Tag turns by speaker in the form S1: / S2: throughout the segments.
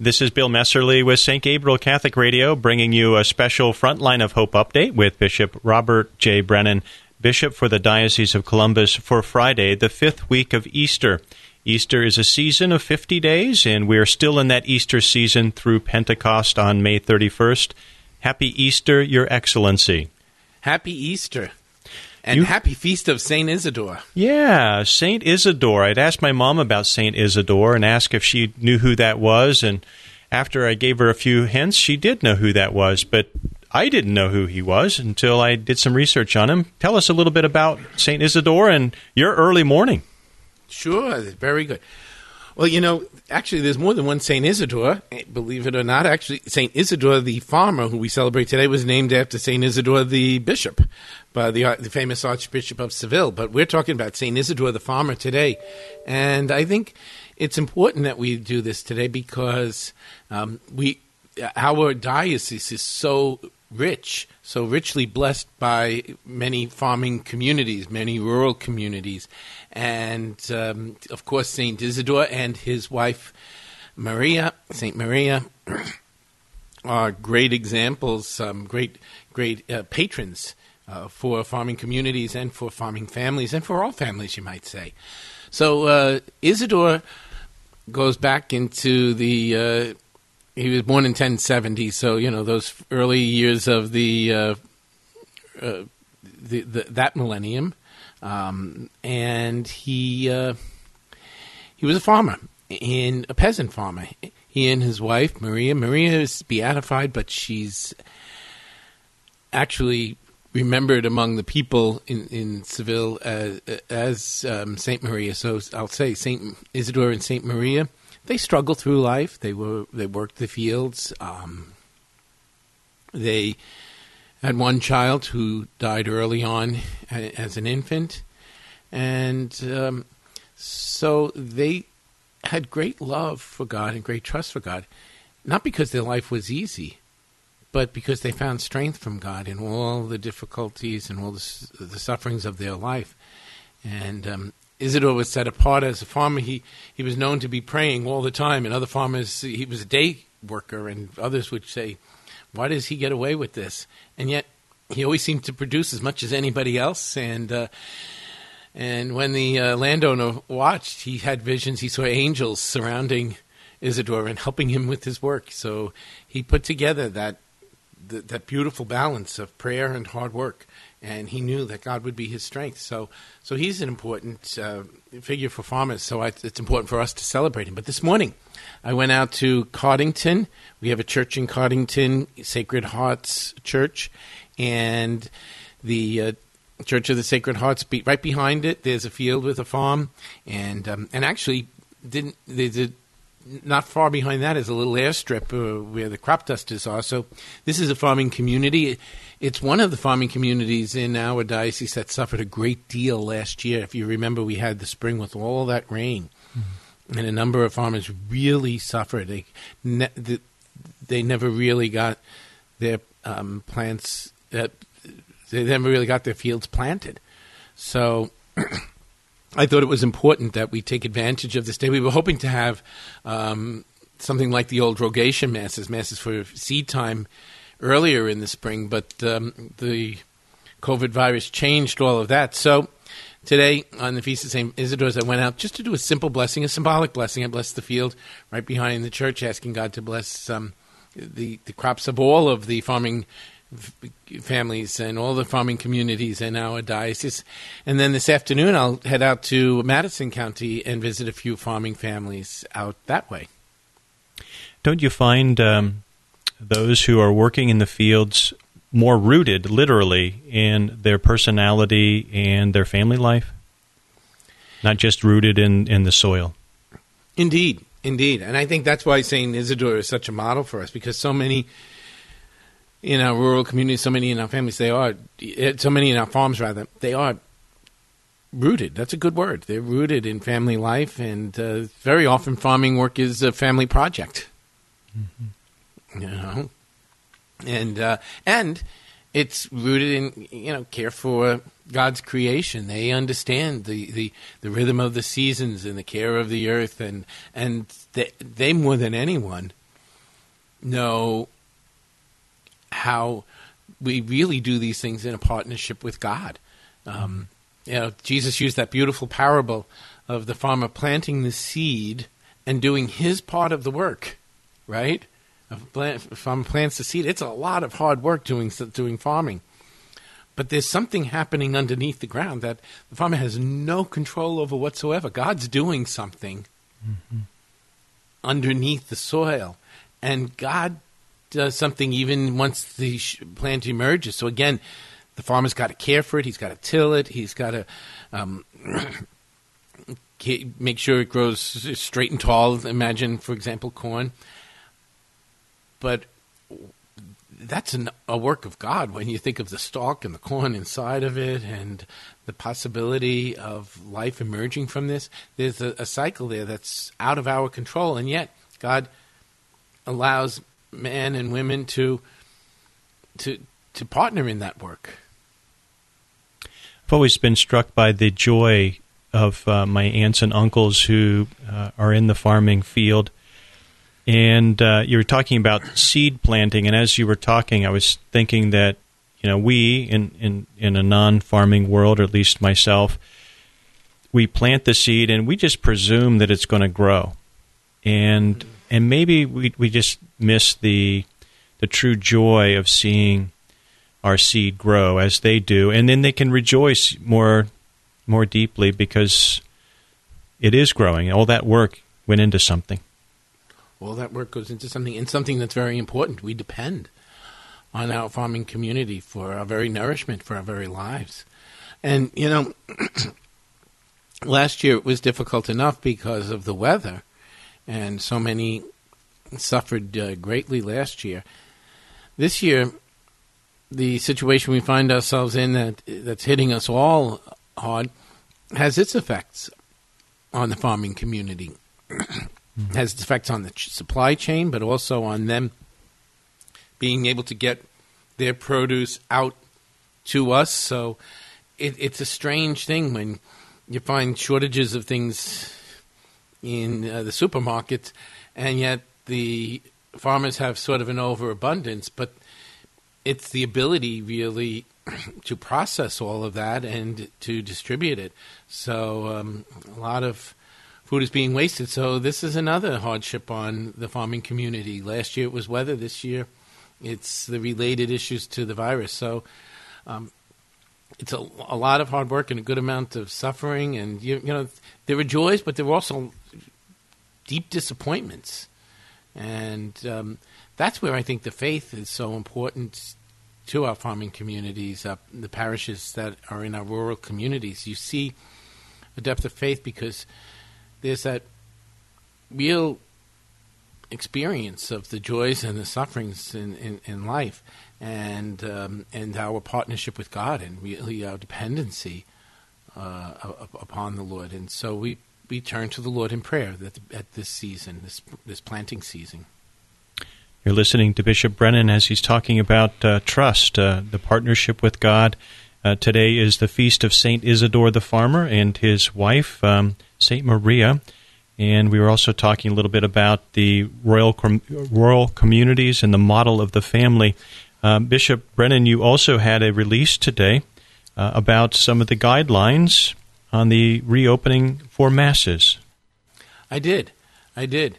S1: This is Bill Messerly with St. Gabriel Catholic Radio, bringing you a special Frontline of Hope update with Bishop Robert J. Brennan, Bishop for the Diocese of Columbus, for Friday, the fifth week of Easter. Easter is a season of 50 days, and we are still in that Easter season through Pentecost on May 31st. Happy Easter, Your Excellency.
S2: Happy Easter. And
S1: You-
S2: happy feast of Saint Isidore.
S1: Yeah, Saint Isidore. I'd asked my mom about Saint Isidore and asked if she knew who that was, and after I gave her a few hints, she did know who that was, but I didn't know who he was until I did some research on him. Tell us a little bit about Saint Isidore and your early morning.
S2: Sure, very good. Well, you know, actually, there's more than one Saint Isidore. Believe it or not, actually, Saint Isidore the farmer, who we celebrate today, was named after Saint Isidore the bishop, by the, the famous Archbishop of Seville. But we're talking about Saint Isidore the farmer today, and I think it's important that we do this today because um, we our diocese is so rich, so richly blessed by many farming communities, many rural communities, and um, of course Saint Isidore and his wife Maria, Saint Maria, are great examples, um, great great uh, patrons uh, for farming communities and for farming families and for all families, you might say. So uh, Isidore goes back into the. Uh, he was born in 1070, so you know those early years of the, uh, uh, the, the that millennium, um, and he uh, he was a farmer, in a peasant farmer. He and his wife Maria. Maria is beatified, but she's actually remembered among the people in, in Seville as, as um, Saint Maria. So I'll say Saint Isidore and Saint Maria. They struggled through life. They were they worked the fields. Um, they had one child who died early on as an infant, and um, so they had great love for God and great trust for God. Not because their life was easy, but because they found strength from God in all the difficulties and all the, the sufferings of their life. And um, Isidore was set apart as a farmer. He he was known to be praying all the time, and other farmers he was a day worker, and others would say, "Why does he get away with this?" And yet he always seemed to produce as much as anybody else, and. Uh, and when the uh, landowner watched, he had visions. He saw angels surrounding Isidore and helping him with his work. So he put together that that, that beautiful balance of prayer and hard work, and he knew that God would be his strength. So, so he's an important uh, figure for farmers. So I, it's important for us to celebrate him. But this morning, I went out to Cardington. We have a church in Cardington, Sacred Hearts Church, and the uh, Church of the Sacred Hearts. Be, right behind it, there's a field with a farm, and um, and actually didn't there's a not far behind that is a little airstrip uh, where the crop dusters are. So this is a farming community. It's one of the farming communities in our diocese that suffered a great deal last year. If you remember, we had the spring with all that rain, and a number of farmers really suffered. They ne- they never really got their um, plants. Uh, they never really got their fields planted. So I thought it was important that we take advantage of this day. We were hoping to have um, something like the old rogation masses, masses for seed time earlier in the spring, but um, the COVID virus changed all of that. So today, on the Feast of St. Isidore's, I went out just to do a simple blessing, a symbolic blessing. I blessed the field right behind the church, asking God to bless um, the, the crops of all of the farming families and all the farming communities in our diocese. And then this afternoon, I'll head out to Madison County and visit a few farming families out that way.
S1: Don't you find um, those who are working in the fields more rooted, literally, in their personality and their family life? Not just rooted in, in the soil.
S2: Indeed, indeed, and I think that's why Saint Isidore is such a model for us because so many in our rural communities, so many in our families, they are eh, so many in our farms rather, they are rooted. That's a good word. They're rooted in family life, and uh, very often farming work is a family project. You know, and uh, and it's rooted in you know care for God's creation. They understand the, the, the rhythm of the seasons and the care of the earth, and and they, they more than anyone know how we really do these things in a partnership with God. Um, you know, Jesus used that beautiful parable of the farmer planting the seed and doing his part of the work, right? If farmer plants the seed, it's a lot of hard work doing doing farming. But there's something happening underneath the ground that the farmer has no control over whatsoever. God's doing something mm-hmm. underneath the soil, and God does something even once the plant emerges. So again, the farmer's got to care for it. He's got to till it. He's got to um, make sure it grows straight and tall. Imagine, for example, corn. But that's an, a work of God when you think of the stalk and the corn inside of it and the possibility of life emerging from this. There's a, a cycle there that's out of our control, and yet God allows men and women to to to partner in that work.
S1: I've always been struck by the joy of uh, my aunts and uncles who uh, are in the farming field. And uh, you were talking about seed planting, and as you were talking, I was thinking that you know we in in, in a non-farming world, or at least myself, we plant the seed and we just presume that it's going to grow, and and maybe we we just miss the the true joy of seeing our seed grow as they do, and then they can rejoice more more deeply because it is growing. All that work went into something.
S2: All that work goes into something, and something that's very important. We depend on our farming community for our very nourishment, for our very lives. And, you know, last year it was difficult enough because of the weather, and so many suffered uh, greatly last year. This year, the situation we find ourselves in that that's hitting us all hard has its effects on the farming community. mm-hmm. Has its effects on the supply chain, but also on them being able to get their produce out to us. So it, it's a strange thing when you find shortages of things in uh, the supermarkets, and yet the farmers have sort of an overabundance. But it's the ability really to process all of that and to distribute it. So um, a lot of food is being wasted. So this is another hardship on the farming community. Last year it was weather. This year it's the related issues to the virus. So um, it's a, a, lot of hard work and a good amount of suffering. And you, you know there were joys, but there were also deep disappointments. And um, that's where I think the faith is so important to our farming communities, uh, the parishes that are in our rural communities. You see a depth of faith because there's that real experience of the joys and the sufferings in, in, in life and um, and our partnership with God and really our dependency uh, upon the Lord. And so we, we turn to the Lord in prayer at, this season, this, this planting season.
S1: You're listening to Bishop Brennan as he's talking about uh, trust, uh, the partnership with God. Uh, today is the feast of Saint Isidore the farmer and his wife, um, Saint Maria. And we were also talking a little bit about the royal com- royal communities and the model of the family. Uh, Bishop Brennan, you also had a release today uh, about some of the guidelines on the reopening for masses.
S2: I did. I did.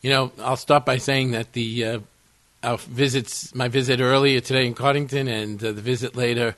S2: You know, I'll start by saying that the uh, our visits, my visit earlier today in Cardington and uh, the visit later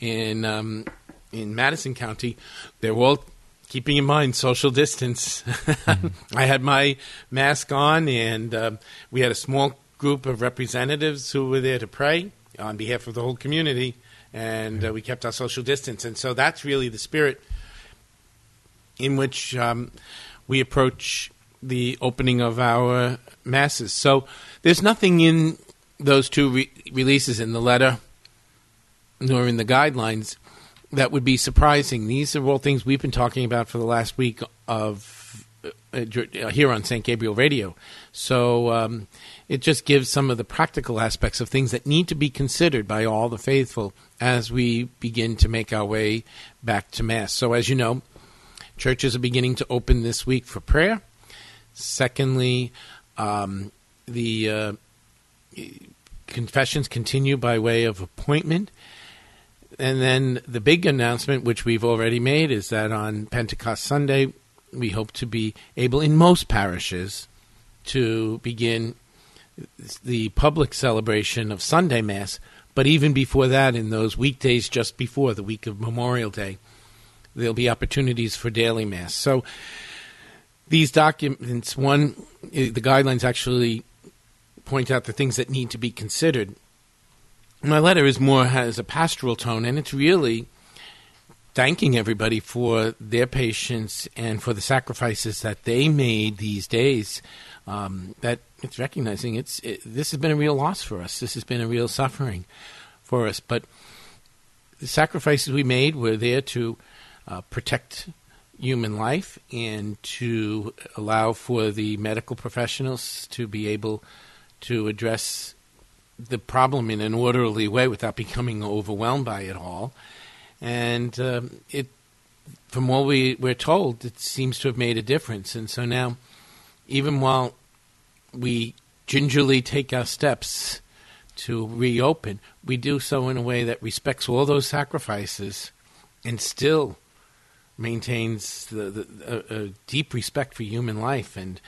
S2: in um, in Madison County, they're all keeping in mind social distance. mm-hmm. I had my mask on, and um, we had a small group of representatives who were there to pray on behalf of the whole community, and uh, we kept our social distance. And so that's really the spirit in which um, we approach the opening of our masses. So there's nothing in those two re- releases in the letter nor in the guidelines that would be surprising. These are all things we've been talking about for the last week of here on St. Gabriel Radio. So um, it just gives some of the practical aspects of things that need to be considered by all the faithful as we begin to make our way back to Mass. So, as you know, churches are beginning to open this week for prayer. Secondly, um, the uh, confessions continue by way of appointment. And then the big announcement, which we've already made, is that on Pentecost Sunday, we hope to be able in most parishes to begin the public celebration of Sunday Mass. But even before that, in those weekdays just before the week of Memorial Day, there'll be opportunities for daily Mass. So these documents, one, eh, the guidelines actually point out the things that need to be considered. My letter is more has a pastoral tone, and it's really thanking everybody for their patience and for the sacrifices that they made these days. Um, that it's recognizing it's it, this has been a real loss for us. This has been a real suffering for us. But the sacrifices we made were there to uh, protect human life and to allow for the medical professionals to be able to address the problem in an orderly way without becoming overwhelmed by it all. And um, it, from what we, we're told, it seems to have made a difference. And so now, even while we gingerly take our steps to reopen, we do so in a way that respects all those sacrifices and still maintains the, the a, a, deep respect for human life and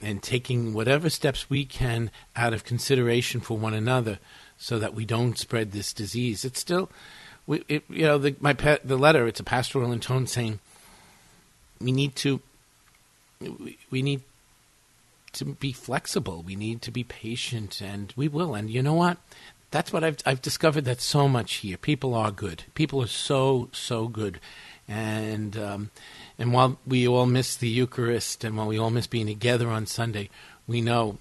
S2: and taking whatever steps we can out of consideration for one another so that we don't spread this disease. It's still, we, it, you know, the, my the letter. It's a pastoral in tone saying we need to we, we need to be flexible. We need to be patient, and we will. And you know what? That's what I've I've discovered that so much here. People are good. People are so so good, and um, and while we all miss the Eucharist, and while we all miss being together on Sunday, we know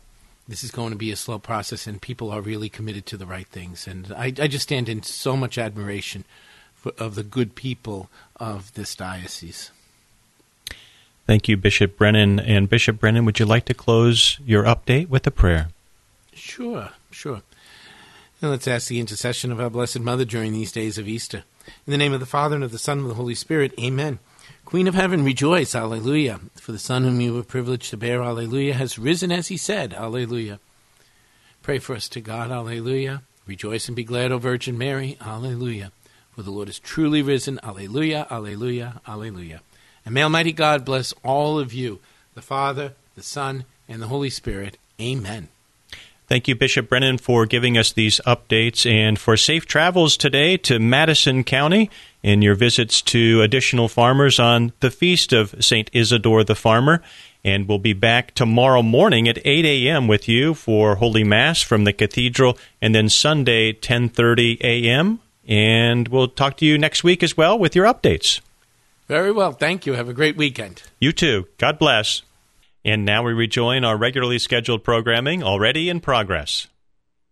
S2: this is going to be a slow process, and people are really committed to the right things. And I, I just stand in so much admiration for, of the good people of this diocese.
S1: Thank you, Bishop Brennan. And Bishop Brennan, would you like to close your update with a prayer?
S2: Sure, sure. And let's ask the intercession of our Blessed Mother during these days of Easter. In the name of the Father, and of the Son, and of the Holy Spirit, amen. Queen of Heaven, rejoice, Alleluia. For the Son whom you were privileged to bear, Alleluia, has risen as he said, Alleluia. Pray for us to God, Alleluia. Rejoice and be glad, O Virgin Mary, Alleluia. For the Lord is truly risen, Alleluia, Alleluia, Alleluia. And may Almighty God bless all of you, the Father, the Son, and the Holy Spirit. Amen.
S1: Thank you, Bishop Brennan, for giving us these updates and for safe travels today to Madison County in your visits to additional farmers on the feast of St. Isidore the Farmer. And we'll be back tomorrow morning at 8 a.m. with you for Holy Mass from the Cathedral, and then Sunday, 10.30 a.m. And we'll talk to you next week as well with your updates.
S2: Very well. Thank you. Have a great weekend.
S1: You too. God bless. And now we rejoin our regularly scheduled programming already in progress.